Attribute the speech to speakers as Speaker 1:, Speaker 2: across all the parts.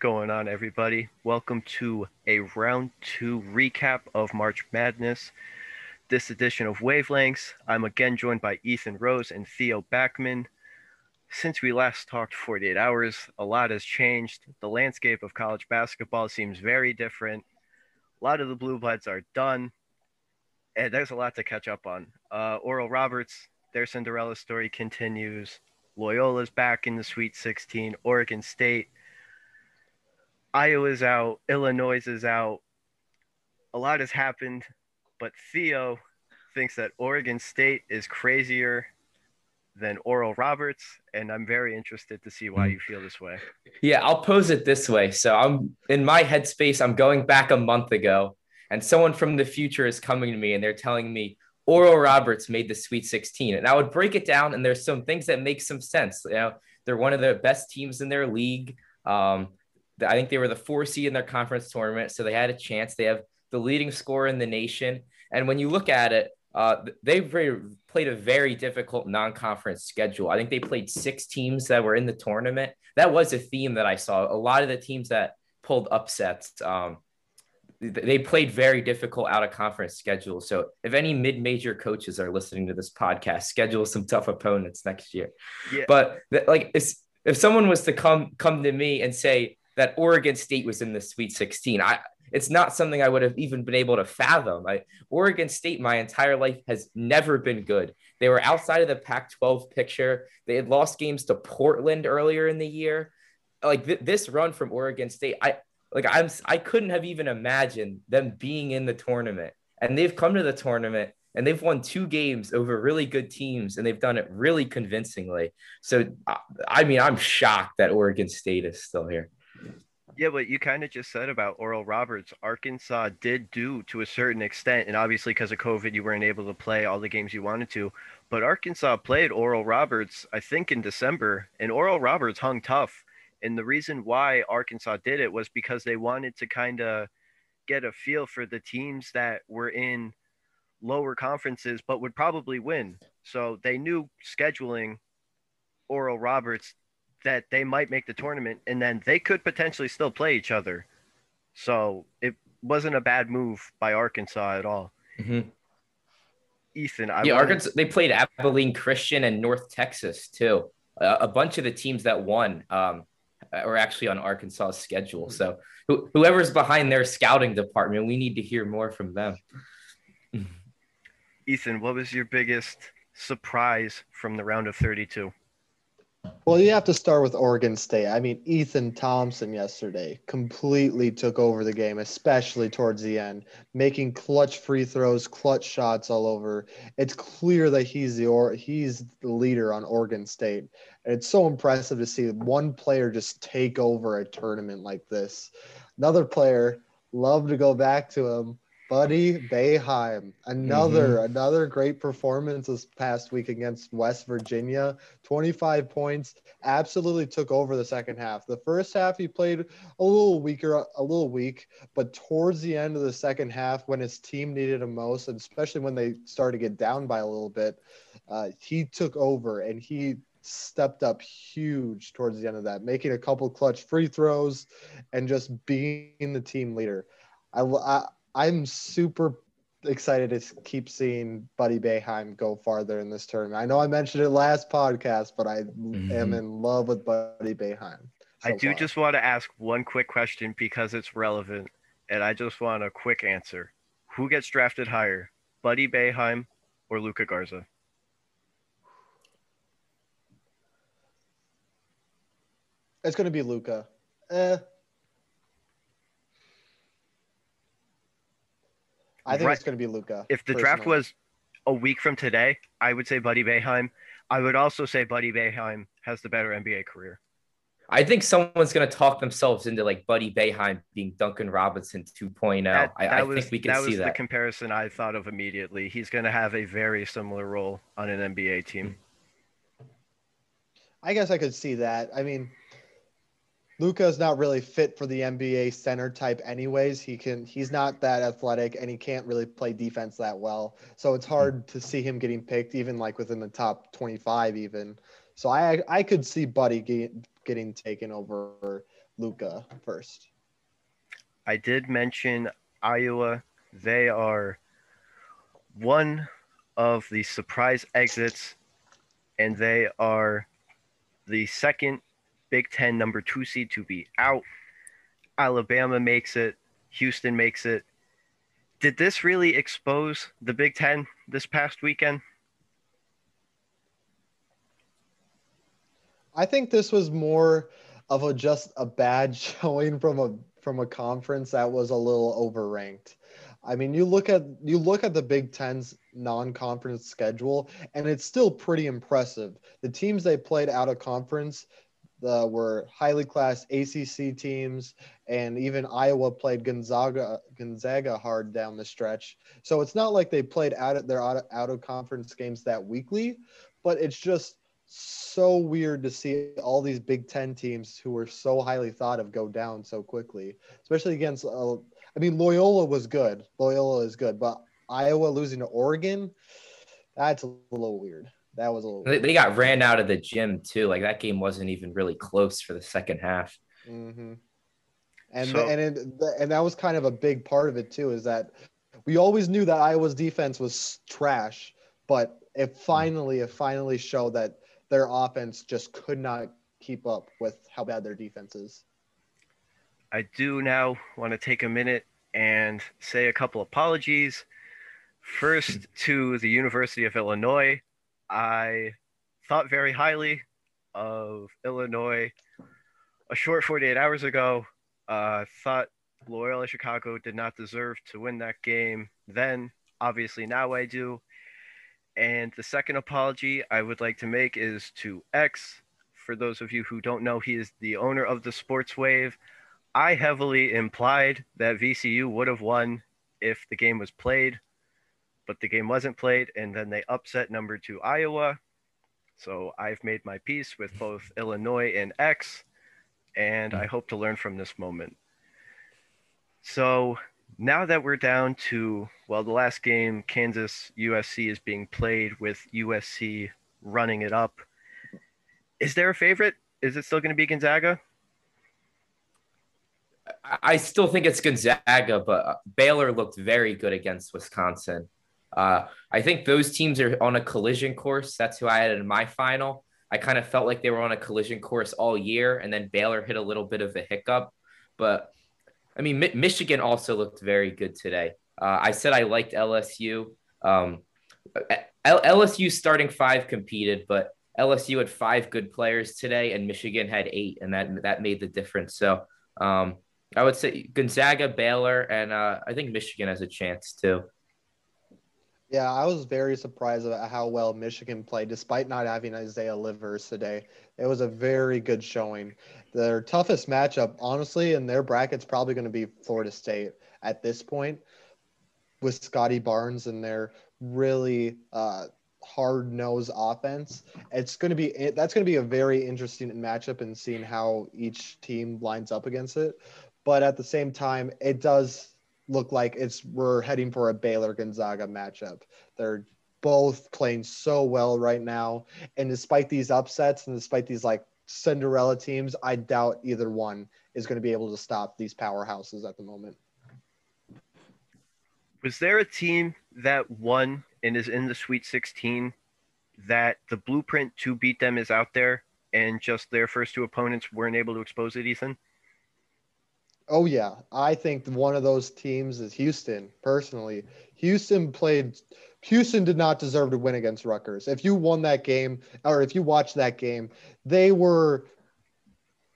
Speaker 1: going on, everybody? Welcome to a round two recap of March Madness. This edition of Wavelengths, I'm again joined by Ethan Rose and Theo Backman. Since we last talked 48 hours, a lot has changed. The landscape of college basketball seems very different. A lot of the Blue Bloods are done, and there's a lot to catch up on. Uh, Oral Roberts, their Cinderella story continues. Loyola's back in the Sweet 16. Oregon State Iowa's out, Illinois is out. A lot has happened, but Theo thinks that Oregon State is crazier than Oral Roberts, and I'm very interested to see why you feel this way.
Speaker 2: Yeah, I'll pose it this way. So I'm in my headspace, I'm going back a month ago, and someone from the future is coming to me and they're telling me Oral Roberts made the Sweet 16. And I would break it down, and there's some things that make some sense. You know, they're one of the best teams in their league. Um, I think they were the four seed in their conference tournament, so they had a chance. They have the leading scorer in the nation, and when you look at it, uh, they played a very difficult non-conference schedule. I think they played six teams that were in the tournament. That was a theme that I saw. A lot of the teams that pulled upsets, um, they played very difficult out of conference schedules. So if any mid-major coaches are listening to this podcast, schedule some tough opponents next year. Yeah. But like, if someone was to come come to me and say, that Oregon State was in the Sweet 16. I it's not something I would have even been able to fathom. I, Oregon State, my entire life, has never been good. They were outside of the Pac 12 picture. They had lost games to Portland earlier in the year. Like th- this run from Oregon State, I like I'm I couldn't have even imagined them being in the tournament. And they've come to the tournament and they've won two games over really good teams and they've done it really convincingly. So I mean, I'm shocked that Oregon State is still here.
Speaker 1: Yeah, but you kind of just said about Oral Roberts. Arkansas did do to a certain extent, and obviously because of COVID, you weren't able to play all the games you wanted to. But Arkansas played Oral Roberts, I think, in December, and Oral Roberts hung tough. And the reason why Arkansas did it was because they wanted to kind of get a feel for the teams that were in lower conferences but would probably win. So they knew scheduling Oral Roberts that they might make the tournament and then they could potentially still play each other. So it wasn't a bad move by Arkansas at all.
Speaker 2: Mm-hmm.
Speaker 1: Ethan, I
Speaker 2: yeah, wanted... Arkansas. They played Abilene Christian and North Texas too. Uh, a bunch of the teams that won um, are actually on Arkansas's schedule. So wh- whoever's behind their scouting department, we need to hear more from them.
Speaker 1: Ethan, what was your biggest surprise from the round of 32?
Speaker 3: Well, you have to start with Oregon State. I mean, Ethan Thompson yesterday completely took over the game, especially towards the end, making clutch free throws, clutch shots all over. It's clear that he's the or he's the leader on Oregon State. And it's so impressive to see one player just take over a tournament like this. Another player, love to go back to him, Buddy Boeheim, another mm-hmm. another great performance this past week against West Virginia. 25 points, absolutely took over the second half. The first half he played a little weaker, a little weak, but towards the end of the second half, when his team needed him most, and especially when they started to get down by a little bit, uh, he took over and he stepped up huge towards the end of that, making a couple clutch free throws and just being the team leader. I, I I'm super excited to keep seeing Buddy Boeheim go farther in this tournament. I know I mentioned it last podcast, but I mm-hmm. am in love with Buddy Boeheim.
Speaker 1: So I do far. just want to ask one quick question because it's relevant, and I just want a quick answer. Who gets drafted higher, Buddy Boeheim or Luka Garza?
Speaker 3: It's going to be Luka. Eh, I think right. it's going to be Luka.
Speaker 1: If the personally. draft was a week from today, I would say Buddy Boeheim. I would also say Buddy Boeheim has the better NBA career.
Speaker 2: I think someone's going to talk themselves into like Buddy Boeheim being Duncan Robinson 2.0. That, I, I was, think we can
Speaker 1: that
Speaker 2: see
Speaker 1: that.
Speaker 2: was
Speaker 1: the comparison I thought of immediately. He's going to have a very similar role on an NBA team. Hmm.
Speaker 3: I guess I could see that. I mean, Luka is not really fit for the NBA center type anyways. He can he's not that athletic and he can't really play defense that well. So it's hard to see him getting picked even like within the top 25 even. So I I could see Buddy get, getting taken over Luka first.
Speaker 1: I did mention Iowa. They are one of the surprise exits, and they are the second Big Ten number two seed to be out. Alabama makes it, Houston makes it. Did this really expose the Big Ten this past weekend?
Speaker 3: I think this was more of a just a bad showing from a from a conference that was a little overranked. I mean, you look at you look at the Big Ten's non-conference schedule, and it's still pretty impressive. The teams they played out of conference uh, were highly classed ACC teams, and even Iowa played Gonzaga Gonzaga hard down the stretch. So it's not like they played out of their out of, out of conference games that weekly, but it's just so weird to see all these Big Ten teams who were so highly thought of go down so quickly, especially against. Uh, I mean, Loyola was good. Loyola is good, but Iowa losing to Oregon, that's a little weird. That was a little.
Speaker 2: They, they got ran out of the gym too. Like that game wasn't even really close for the second half.
Speaker 3: Mm-hmm. And so, and it, and that was kind of a big part of it too. Is that we always knew that Iowa's defense was trash, but it finally it finally showed that their offense just could not keep up with how bad their defense is.
Speaker 1: I do now want to take a minute and say a couple apologies. First, to the University of Illinois, I thought very highly of Illinois a short 48 hours ago. Uh, thought Loyola Chicago did not deserve to win that game then. Obviously, now I do. And the second apology I would like to make is to X. For those of you who don't know, he is the owner of the Sports Wave. I heavily implied that VCU would have won if the game was played, but the game wasn't played, and then they upset number two Iowa. So I've made my peace with both Illinois and X, and I hope to learn from this moment. So now that we're down to well the last game kansas usc is being played with usc running it up is there a favorite is it still going to be gonzaga
Speaker 2: i still think it's gonzaga but uh, baylor looked very good against wisconsin uh, i think those teams are on a collision course that's who i had in my final i kind of felt like they were on a collision course all year and then baylor hit a little bit of a hiccup but I mean, Mi- Michigan also looked very good today. Uh, I said I liked LSU. Um, L- LSU starting five competed, but LSU had five good players today, and Michigan had eight, and that that made the difference. So um, I would say Gonzaga, Baylor, and uh, I think Michigan has a chance too.
Speaker 3: Yeah, I was very surprised about how well Michigan played, despite not having Isaiah Livers today. It was a very good showing. Their toughest matchup, honestly, in their bracket's probably going to be Florida State at this point, with Scottie Barnes and their really uh, hard nosed offense. It's going to be that's going to be a very interesting matchup and in seeing how each team lines up against it. But at the same time, it does look like it's we're heading for a Baylor Gonzaga matchup. They're both playing so well right now, and despite these upsets and despite these like Cinderella teams, I doubt either one is going to be able to stop these powerhouses at the moment.
Speaker 1: Was there a team that won and is in the Sweet 16 that the blueprint to beat them is out there and just their first two opponents weren't able to expose it, Ethan?
Speaker 3: Oh yeah, I think one of those teams is Houston. Personally, Houston played. Houston did not deserve to win against Rutgers. If you won that game, or if you watched that game, they were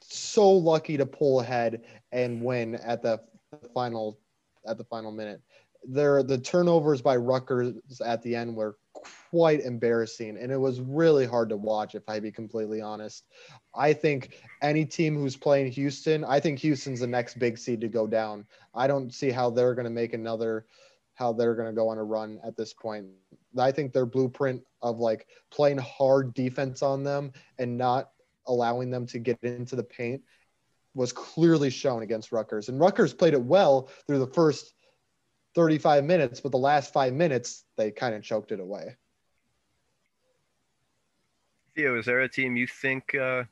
Speaker 3: so lucky to pull ahead and win at the final at the final minute. There, the turnovers by Rutgers at the end were quite embarrassing and it was really hard to watch if I be completely honest. I think any team who's playing Houston, I think Houston's the next big seed to go down. I don't see how they're going to make another how they're going to go on a run at this point. I think their blueprint of like playing hard defense on them and not allowing them to get into the paint was clearly shown against Rutgers. And Rutgers played it well through the first 35 minutes, but the last five minutes, they kind of choked it away.
Speaker 1: Theo, is there a team you think uh,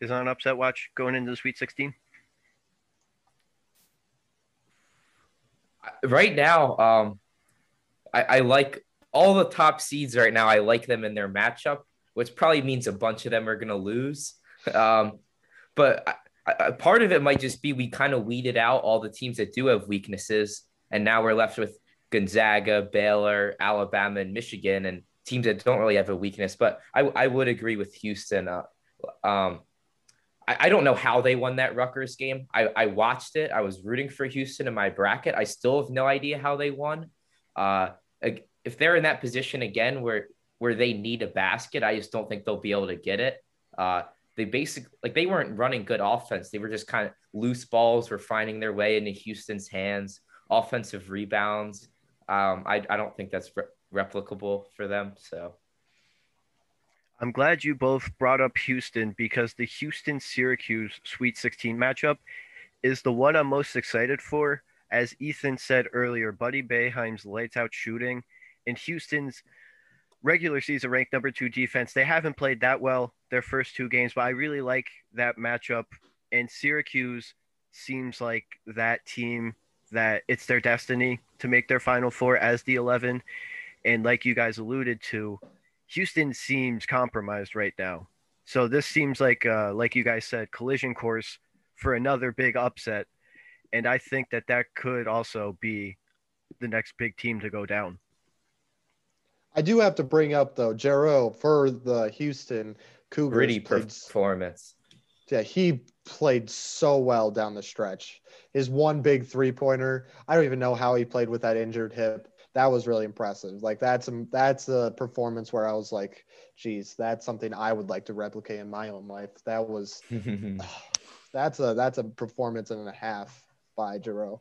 Speaker 1: is on upset watch going into the Sweet 16?
Speaker 2: Right now, um, I, I like all the top seeds right now. I like them in their matchup, which probably means a bunch of them are going to lose. Um, but I, I, part of it might just be we kind of weeded out all the teams that do have weaknesses, and now we're left with Gonzaga, Baylor, Alabama, and Michigan, and teams that don't really have a weakness. But I, I would agree with Houston. Uh, um, I, I don't know how they won that Rutgers game. I, I watched it. I was rooting for Houston in my bracket. I still have no idea how they won. Uh, if they're in that position again where where they need a basket, I just don't think they'll be able to get it. Uh, they basically like they weren't running good offense. They were just kind of loose balls were finding their way into Houston's hands. Offensive rebounds. Um, I I don't think that's re- replicable for them. So.
Speaker 1: I'm glad you both brought up Houston because the Houston Syracuse Sweet 16 matchup is the one I'm most excited for. As Ethan said earlier, Buddy Boeheim's lights out shooting and Houston's regular season ranked number two defense. They haven't played that well their first two games, but I really like that matchup. And Syracuse seems like that team that it's their destiny to make their final four as the 11. And like you guys alluded to, Houston seems compromised right now. So this seems like, uh, like you guys said, collision course for another big upset. And I think that that could also be the next big team to go down.
Speaker 3: I do have to bring up though, Jarreau for the Houston Cougars.
Speaker 2: Gritty performance.
Speaker 3: Yeah, he played so well down the stretch. His one big three pointer. I don't even know how he played with that injured hip. That was really impressive. Like that's a that's a performance where I was like, geez, that's something I would like to replicate in my own life. That was that's a that's a performance and a half by Jarreau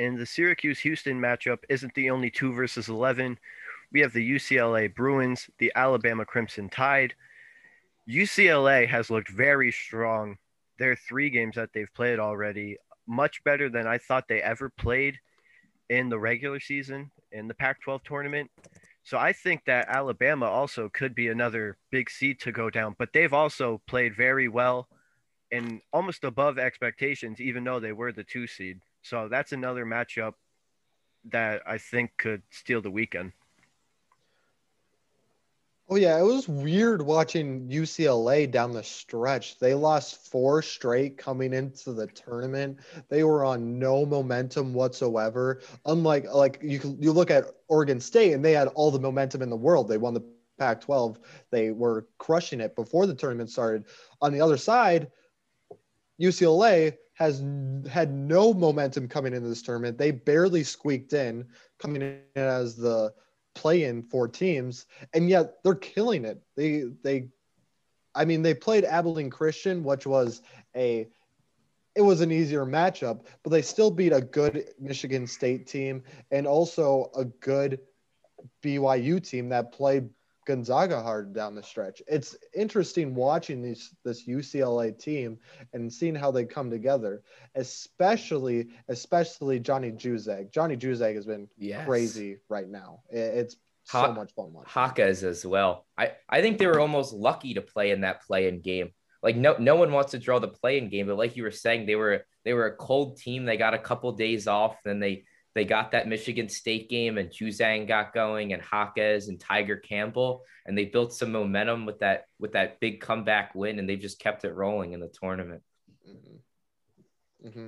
Speaker 1: and the Syracuse Houston matchup isn't the only two versus 11. We have the UCLA Bruins, the Alabama Crimson Tide. UCLA has looked very strong. Their three games that they've played already, much better than I thought they ever played in the regular season in the Pac 12 tournament. So I think that Alabama also could be another big seed to go down, but they've also played very well and almost above expectations, even though they were the two seed. So that's another matchup that I think could steal the weekend.
Speaker 3: Oh yeah, it was weird watching UCLA down the stretch. They lost four straight coming into the tournament. They were on no momentum whatsoever. Unlike like you you look at Oregon State and they had all the momentum in the world. They won the Pac-12. They were crushing it before the tournament started. On the other side, UCLA has had no momentum coming into this tournament. They barely squeaked in, coming in as the play-in four teams, and yet they're killing it. They they, I mean, they played Abilene Christian, which was a it was an easier matchup, but they still beat a good Michigan State team and also a good BYU team that played Gonzaga hard down the stretch. It's interesting watching these this UCLA team and seeing how they come together, especially especially Johnny Juzang. Johnny Juzang has been yes. crazy right now. It's so much fun watching.
Speaker 2: Jaquez as well. I I think they were almost lucky to play in that play-in game. Like no no one wants to draw the play-in game, but like you were saying, they were they were a cold team. They got a couple days off, then they they got that Michigan State game and Juzang got going and Jaquez and Tiger Campbell and they built some momentum with that with that big comeback win and they've just kept it rolling in the tournament.
Speaker 1: Mm-hmm. Mm-hmm.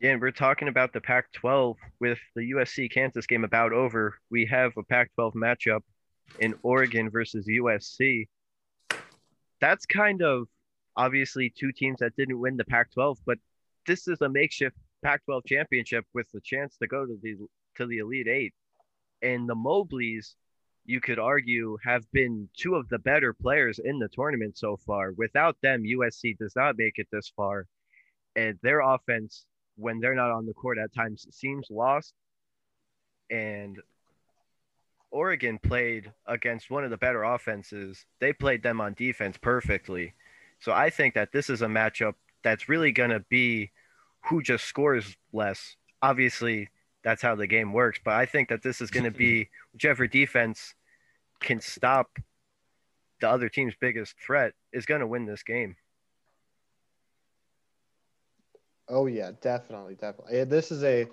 Speaker 1: Yeah, and we're talking about the Pac-12 with the USC Kansas game about over. We have a Pac-12 matchup in Oregon versus USC. That's kind of obviously two teams that didn't win the Pac-12, but this is a makeshift Pac-12 championship with the chance to go to the to the Elite Eight. And the Mobleys, you could argue, have been two of the better players in the tournament so far. Without them, USC does not make it this far. And their offense, when they're not on the court at times, seems lost. And Oregon played against one of the better offenses. They played them on defense perfectly. So I think that this is a matchup that's really going to be who just scores less. Obviously, that's how the game works. But I think that this is going to be whichever defense can stop the other team's biggest threat is going to win this game.
Speaker 3: Oh yeah, definitely, definitely. This is a,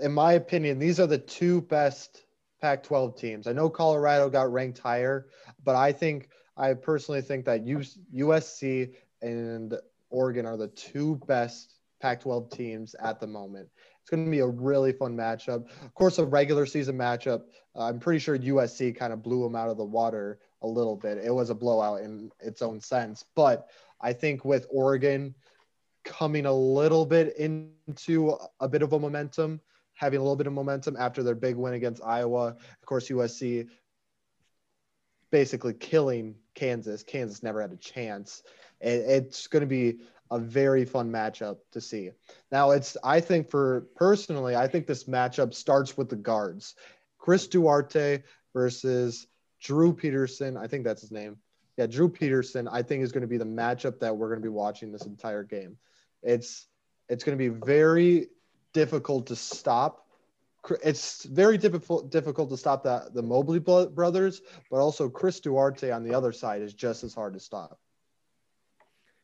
Speaker 3: in my opinion, these are the two best Pac-12 teams. I know Colorado got ranked higher, but I think I personally think that USC and Oregon are the two best Pac-12 teams at the moment. It's going to be a really fun matchup. Of course, a regular season matchup. Uh, I'm pretty sure USC kind of blew them out of the water a little bit. It was a blowout in its own sense, but I think with Oregon coming a little bit into a bit of a momentum, having a little bit of momentum after their big win against Iowa. Of course, USC basically killing Kansas. Kansas never had a chance. It's going to be a very fun matchup to see. Now, it's I think for personally, I think this matchup starts with the guards. Chris Duarte versus Drew Peterson. I think that's his name. Yeah, Drew Peterson. I think is going to be the matchup that we're going to be watching this entire game. It's it's going to be very difficult to stop. It's very difficult difficult to stop the the Mobley brothers, but also Chris Duarte on the other side is just as hard to stop.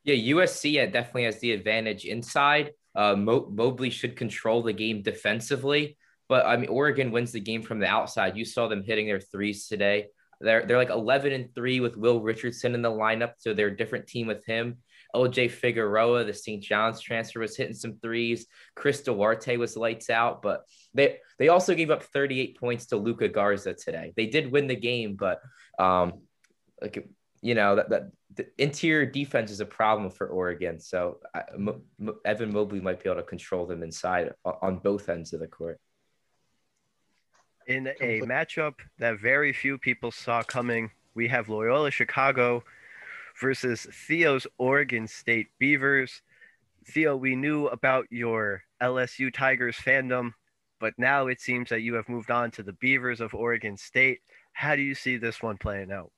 Speaker 2: Yeah, USC definitely has the advantage inside. Uh, Mo- Mobley should control the game defensively, but I mean Oregon wins the game from the outside. You saw them hitting their threes today. They're they're like 11 and 3 with Will Richardson in the lineup, so they're a different team with him. OJ Figueroa, the St. John's transfer, was hitting some threes. Chris Duarte was lights out, but they they also gave up 38 points to Luka Garza today. They did win the game, but um, like you know that, that the interior defense is a problem for Oregon. So I, Mo, Mo, Evan Mobley might be able to control them inside on both ends of the court.
Speaker 1: In a matchup that very few people saw coming, we have Loyola Chicago versus Theo's Oregon State Beavers. Theo, we knew about your LSU Tigers fandom, but now it seems that you have moved on to the Beavers of Oregon State. How do you see this one playing out?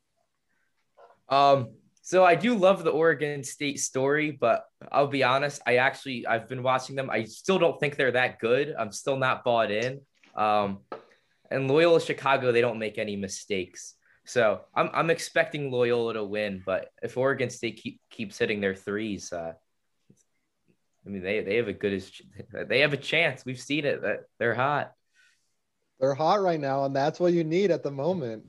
Speaker 2: Um, so I do love the Oregon State story, but I'll be honest, I actually I've been watching them. I still don't think they're that good. I'm still not bought in. Um, and Loyola Chicago, they don't make any mistakes. So I'm I'm expecting Loyola to win, but if Oregon State keep, keeps hitting their threes, uh, I mean they they have a good they have a chance. We've seen it that they're hot.
Speaker 3: They're hot right now, and that's what you need at the moment.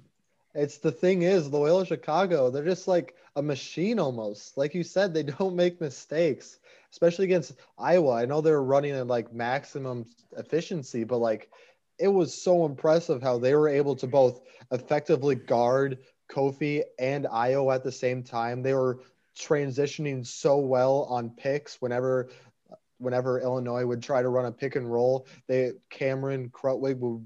Speaker 3: It's the thing is Loyola Chicago, they're just like a machine almost. Like you said, they don't make mistakes, especially against Iowa. I know they're running at like maximum efficiency, but like it was so impressive how they were able to both effectively guard Kofi and Ayo at the same time. They were transitioning so well on picks whenever whenever Illinois would try to run a pick and roll. They Cameron Krutwig would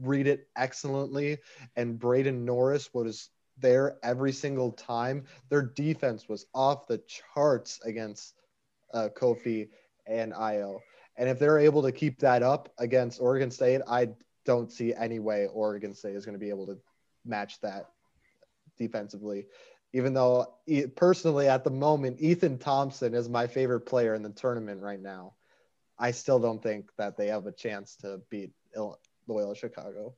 Speaker 3: read it excellently, and Braden Norris was there every single time. Their defense was off the charts against uh, Kofi and Ayo. And if they're able to keep that up against Oregon State, I don't see any way Oregon State is going to be able to match that defensively. Even though personally, at the moment, Ethan Thompson is my favorite player in the tournament right now. I still don't think that they have a chance to beat Loyola Chicago.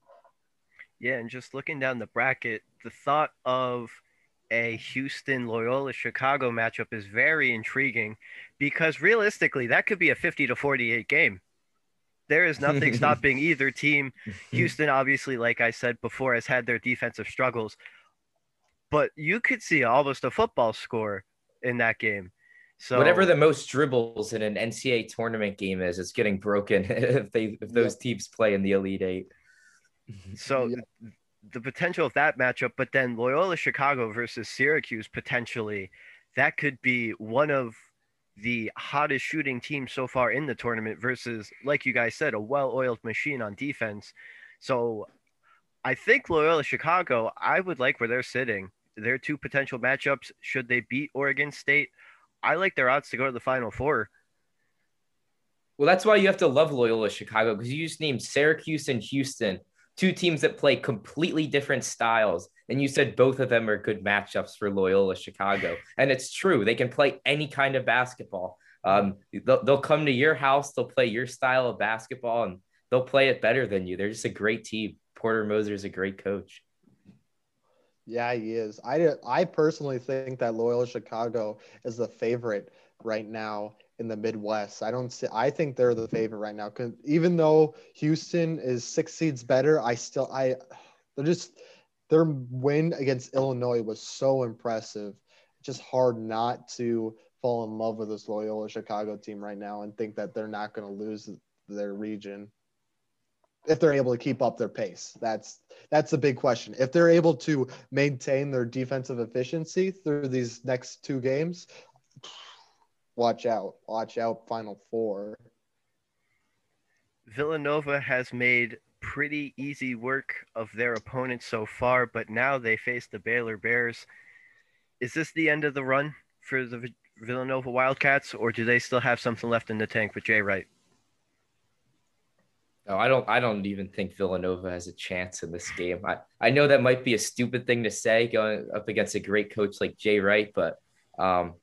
Speaker 1: Yeah, and just looking down the bracket, the thought of a Houston Loyola Chicago matchup is very intriguing because realistically, that could be a 50 to 48 game. There is nothing stopping either team. Houston, obviously, like I said before, has had their defensive struggles, but you could see almost a football score in that game. So
Speaker 2: whatever the most dribbles in an NCAA tournament game is, it's getting broken if they if those yeah. teams play in the Elite Eight.
Speaker 1: So yeah. the potential of that matchup, but then Loyola Chicago versus Syracuse potentially, that could be one of the hottest shooting teams so far in the tournament versus, like you guys said, a well-oiled machine on defense. So I think Loyola Chicago, I would like where they're sitting. Their two potential matchups, should they beat Oregon State, I like their odds to go to the Final Four.
Speaker 2: Well, that's why you have to love Loyola Chicago because you just named Syracuse and Houston, two teams that play completely different styles. And you said both of them are good matchups for Loyola Chicago. And it's true. They can play any kind of basketball. Um, they'll, they'll come to your house, they'll play your style of basketball, and they'll play it better than you. They're just a great team. Porter Moser is a great coach.
Speaker 3: Yeah, he is. I I personally think that Loyola Chicago is the favorite right now in the Midwest. I don't see. I think they're the favorite right now. Cause even though Houston is six seeds better, I still I they're just their win against Illinois was so impressive. Just hard not to fall in love with this Loyola Chicago team right now and think that they're not going to lose their region if they're able to keep up their pace. That's that's the big question. If they're able to maintain their defensive efficiency through these next two games, watch out. Watch out final 4.
Speaker 1: Villanova has made pretty easy work of their opponents so far, but now they face the Baylor Bears. Is this the end of the run for the Villanova Wildcats, or do they still have something left in the tank with Jay Wright?
Speaker 2: No, I don't. I don't even think Villanova has a chance in this game. I, I know that might be a stupid thing to say going up against a great coach like Jay Wright, but um,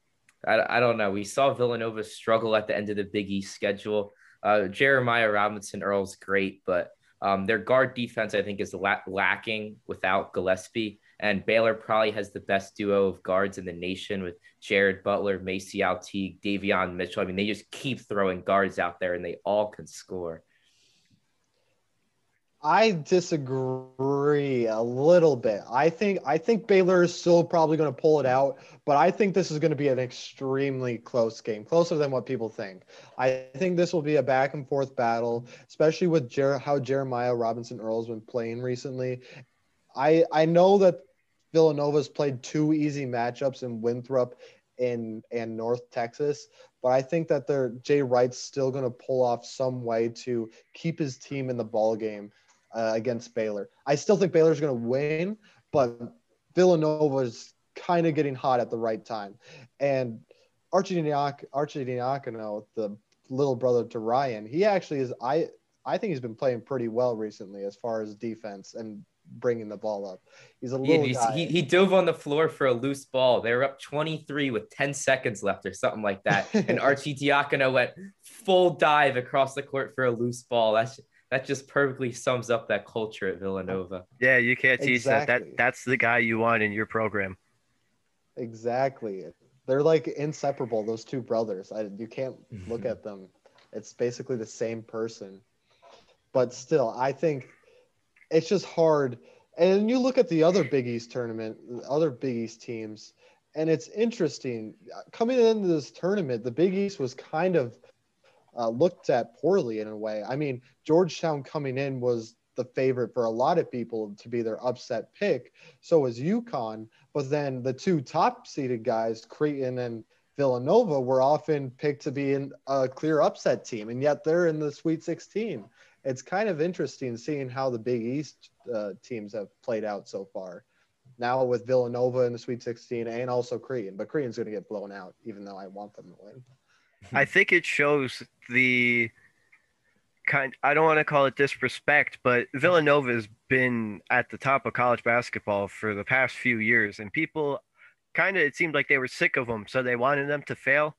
Speaker 2: I, I don't know. We saw Villanova struggle at the end of the Big East schedule. Uh, Jeremiah Robinson Earl's great, but um, their guard defense I think is la- lacking without Gillespie. And Baylor probably has the best duo of guards in the nation with Jared Butler, MaCio Teague, Davion Mitchell. I mean, they just keep throwing guards out there and they all can score.
Speaker 3: I disagree a little bit. I think I think Baylor is still probably going to pull it out, but I think this is going to be an extremely close game, closer than what people think. I think this will be a back and forth battle, especially with Jer- how Jeremiah Robinson Earl's been playing recently. I I know that Villanova's played two easy matchups in Winthrop in and North Texas, but I think that Jay Wright's still going to pull off some way to keep his team in the ball game uh, against Baylor. I still think Baylor's going to win, but Villanova is kind of getting hot at the right time. And Archie Arcidiacono, the little brother to Ryan, he actually is. I I think he's been playing pretty well recently as far as defense and bringing the ball up. He's a little
Speaker 2: he, he, he, dove on the floor for a loose ball. They were up 23 with 10 seconds left or something like that. And Arcidiacono went full dive across the court for a loose ball. That's that just perfectly sums up that culture at Villanova.
Speaker 1: Yeah, you can't teach exactly. that. That that's the guy you want in your program.
Speaker 3: Exactly. They're like inseparable, those two brothers. I, you can't look mm-hmm. at them. It's basically the same person. But still, I think it's just hard. And you look at the other Big East tournament, other Big East teams, and it's interesting. Coming into this tournament, the Big East was kind of uh, looked at poorly in a way. I mean, Georgetown coming in was the favorite for a lot of people to be their upset pick. So was UConn. But then the two top seeded guys, Creighton and Villanova, were often picked to be in a clear upset team, and yet they're in the Sweet 16. It's kind of interesting seeing how the Big East uh, teams have played out so far. Now with Villanova in the Sweet 16 and also Creighton, but Creighton's going to get blown out, even though I want them to win.
Speaker 1: I think it shows the kind I don't want to call it disrespect, but Villanova's been at the top of college basketball for the past few years and people kind of it seemed like they were sick of them, so they wanted them to fail.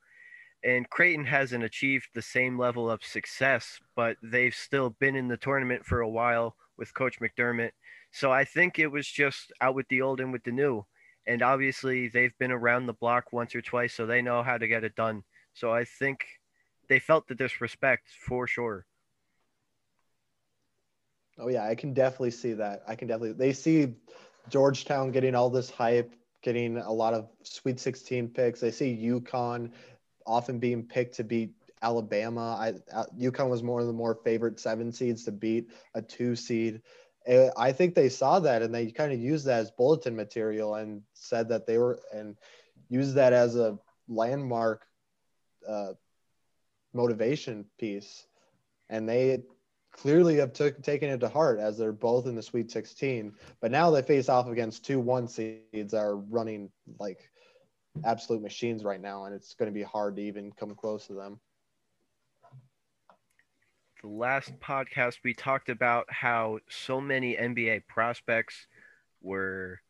Speaker 1: And Creighton hasn't achieved the same level of success, but they've still been in the tournament for a while with Coach McDermott. So I think it was just out with the old and with the new. And obviously, they've been around the block once or twice, so they know how to get it done. So I think they felt the disrespect for sure.
Speaker 3: Oh yeah, I can definitely see that. I can definitely they see Georgetown getting all this hype, getting a lot of Sweet 16 picks. They see UConn often being picked to beat Alabama. I uh, UConn was one of the more favorite seven seeds to beat a two seed. Eh, I think they saw that and they kind of used that as bulletin material and said that they were and used that as a landmark uh, motivation piece, and they clearly have took, taken it to heart as they're both in the Sweet 16. But now they face off against two one seeds that are running like absolute machines right now, and it's going to be hard to even come close to them.
Speaker 1: The last podcast we talked about how so many NBA prospects were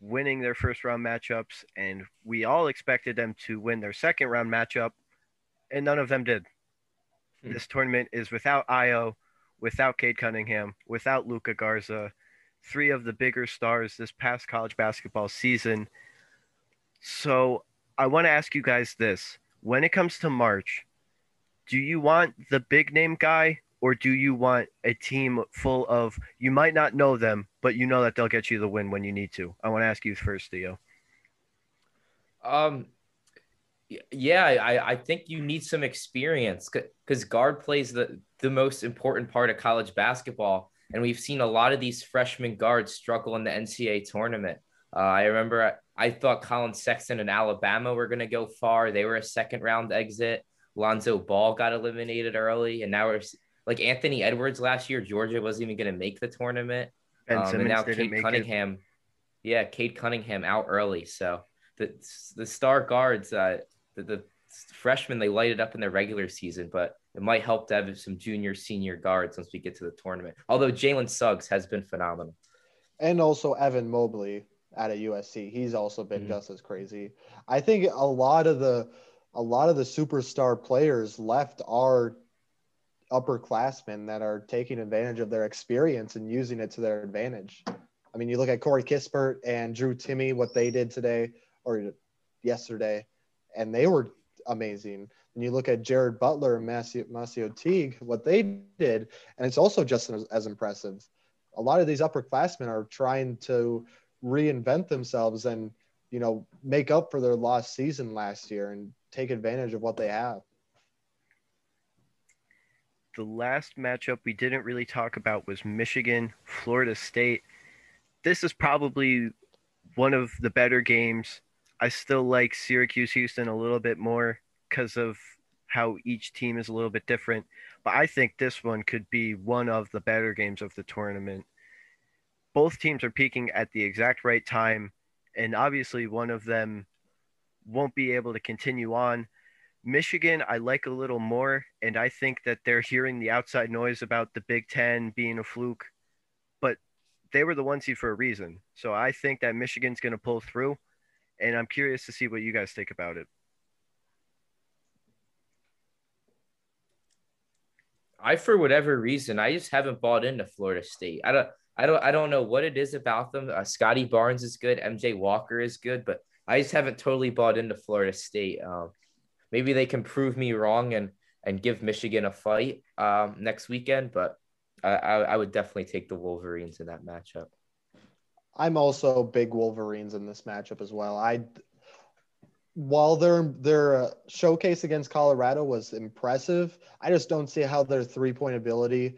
Speaker 1: winning their first round matchups, and we all expected them to win their second round matchup, and none of them did. Hmm. This tournament is without Ayo, without Cade Cunningham, without Luka Garza. three of the bigger stars this past college basketball season. So I want to ask you guys this. When it comes to March, do you want the big name guy or do you want a team full of you might not know them, but you know that they'll get you the win when you need to? I want to ask you first, Theo.
Speaker 2: Um, yeah, I, I think you need some experience because guard plays the, the most important part of college basketball. And we've seen a lot of these freshman guards struggle in the NCAA tournament. Uh, I remember I, I thought Collin Sexton and Alabama were going to go far. They were a second round exit. Lonzo Ball got eliminated early. And now we're like Anthony Edwards last year, Georgia wasn't even going to make the tournament. Um, and now Cade Cunningham, it. yeah, Cade Cunningham out early. So the the star guards, uh, the, the freshmen, they light it up in their regular season, but it might help to have some junior, senior guards once we get to the tournament. Although Jalen Suggs has been phenomenal.
Speaker 3: And also Evan Mobley at a USC. He's also been mm-hmm. just as crazy. I think a lot of the a lot of the superstar players left are upperclassmen that are taking advantage of their experience and using it to their advantage. I mean, you look at Corey Kispert and Drew Timme, what they did today or yesterday, and they were amazing. And you look at Jared Butler and MaCio Teague, what they did, and it's also just as, as impressive. A lot of these upperclassmen are trying to reinvent themselves and you know make up for their lost season last year and take advantage of what they have.
Speaker 1: The last matchup we didn't really talk about was Michigan, Florida State. This is probably one of the better games. I still like Syracuse Houston a little bit more because of how each team is a little bit different. But I think this one could be one of the better games of the tournament. Both teams are peaking at the exact right time, and obviously one of them won't be able to continue on. Michigan, I like a little more, and I think that they're hearing the outside noise about the Big Ten being a fluke, but they were the one seed for a reason. So I think that Michigan's going to pull through, and I'm curious to see what you guys think about it.
Speaker 2: I, for whatever reason, I just haven't bought into Florida State. I don't, I don't, I don't know what it is about them. Uh, Scottie Barnes is good, MJ Walker is good, but I just haven't totally bought into Florida State. Um, maybe they can prove me wrong and and give Michigan a fight um, next weekend, but I, I, would definitely take the Wolverines in that matchup.
Speaker 3: I'm also big Wolverines in this matchup as well. I while their their uh, showcase against Colorado was impressive, I just don't see how their three point ability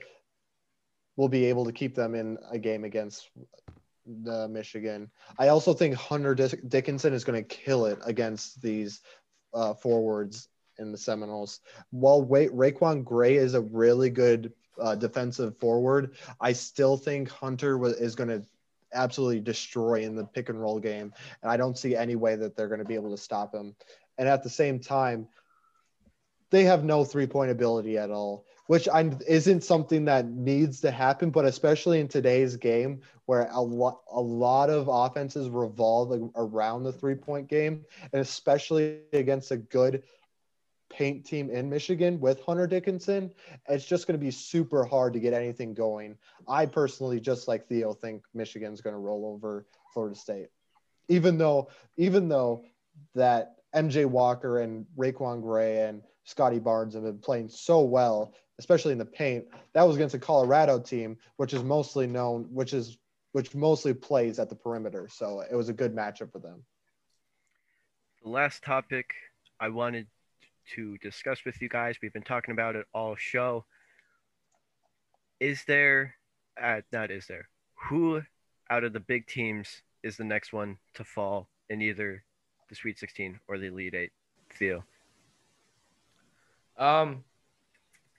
Speaker 3: will be able to keep them in a game against the Michigan. I also think Hunter Dickinson is going to kill it against these uh, forwards in the Seminoles. While wait, RaiQuan Gray is a really good uh, defensive forward, I still think Hunter is going to absolutely destroy in the pick and roll game. And I don't see any way that they're going to be able to stop him. And at the same time, they have no three point ability at all, which I, isn't something that needs to happen. But especially in today's game, where a lot a lot of offenses revolve around the three point game, and especially against a good paint team in Michigan with Hunter Dickinson, it's just going to be super hard to get anything going. I personally, just like Theo, think Michigan's going to roll over Florida State, even though even though that MJ Walker and RaiQuan Gray and Scottie Barnes have been playing so well, especially in the paint. That was against a Colorado team, which is mostly known, which is which mostly plays at the perimeter. So it was a good matchup for them.
Speaker 1: The last topic I wanted to discuss with you guys. We've been talking about it all show. Is there, uh, not is there, who out of the big teams is the next one to fall in either the Sweet 16 or the Elite Eight? Theo.
Speaker 2: Um,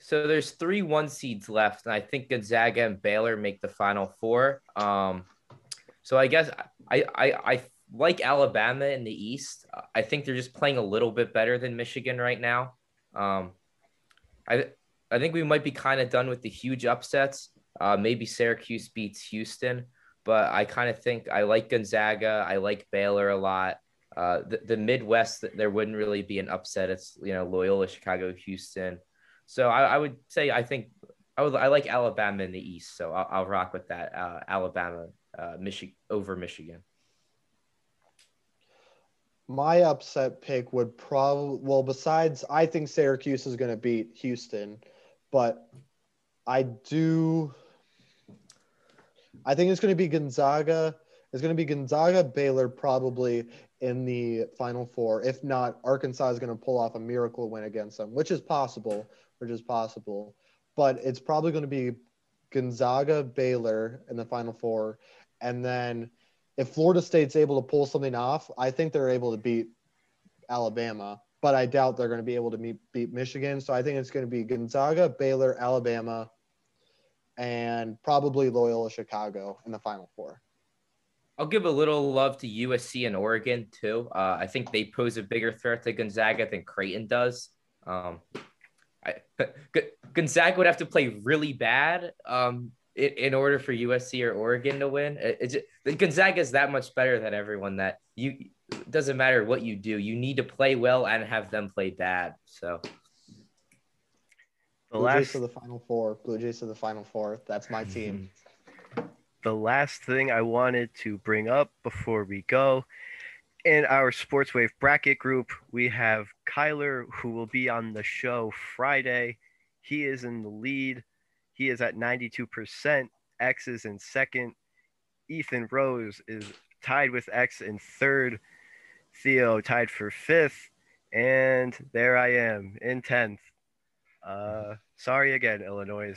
Speaker 2: so there's three one seeds left, and I think Gonzaga and Baylor make the final four. Um, so I guess I I, I like Alabama in the East. I think they're just playing a little bit better than Michigan right now. Um, I I think we might be kind of done with the huge upsets. Uh, maybe Syracuse beats Houston, but I kind of think I like Gonzaga. I like Baylor a lot. Uh, the, the Midwest, there wouldn't really be an upset. It's you know Loyola, Chicago, Houston. So I, I would say I think I would I like Alabama in the East, so I'll, I'll rock with that. Uh, Alabama, uh, Michigan over Michigan.
Speaker 3: My upset pick would probably well, besides I think Syracuse is going to beat Houston, but I do. I think it's going to be Gonzaga. It's going to be Gonzaga, Baylor, probably in the Final Four. If not, Arkansas is going to pull off a miracle win against them, which is possible. Which is possible, but it's probably going to be Gonzaga, Baylor in the Final Four, and then if Florida State's able to pull something off, I think they're able to beat Alabama, but I doubt they're going to be able to meet, beat Michigan. So I think it's going to be Gonzaga, Baylor, Alabama, and probably Loyola Chicago in the Final Four.
Speaker 2: I'll give a little love to USC and Oregon too. Uh, I think they pose a bigger threat to Gonzaga than Creighton does. Um, I, Gonzaga would have to play really bad um, in, in, order for USC or Oregon to win. It, it, Gonzaga is that much better than everyone that you doesn't matter what you do. You need to play well and have them play bad. So
Speaker 3: the Blue last Jays to the final four. Blue Jays to the final four. That's my team.
Speaker 1: The last thing I wanted to bring up before we go in our Sports Wave bracket group, we have Kyler, who will be on the show Friday. He is in the lead. He is at 92%. X is in second. Ethan Rose is tied with X in third. Theo tied for fifth. And there I am in 10th. Uh, sorry again, Illinois.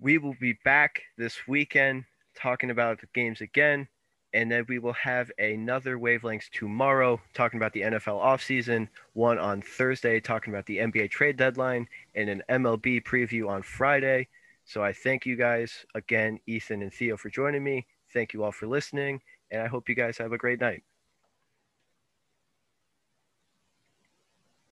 Speaker 1: We will be back this weekend talking about the games again and then we will have another wavelengths tomorrow talking about the NFL offseason, one on Thursday talking about the NBA trade deadline, and an MLB preview on Friday. So I thank you guys again, Ethan and Theo, for joining me. Thank you all for listening, and I hope you guys have a great night.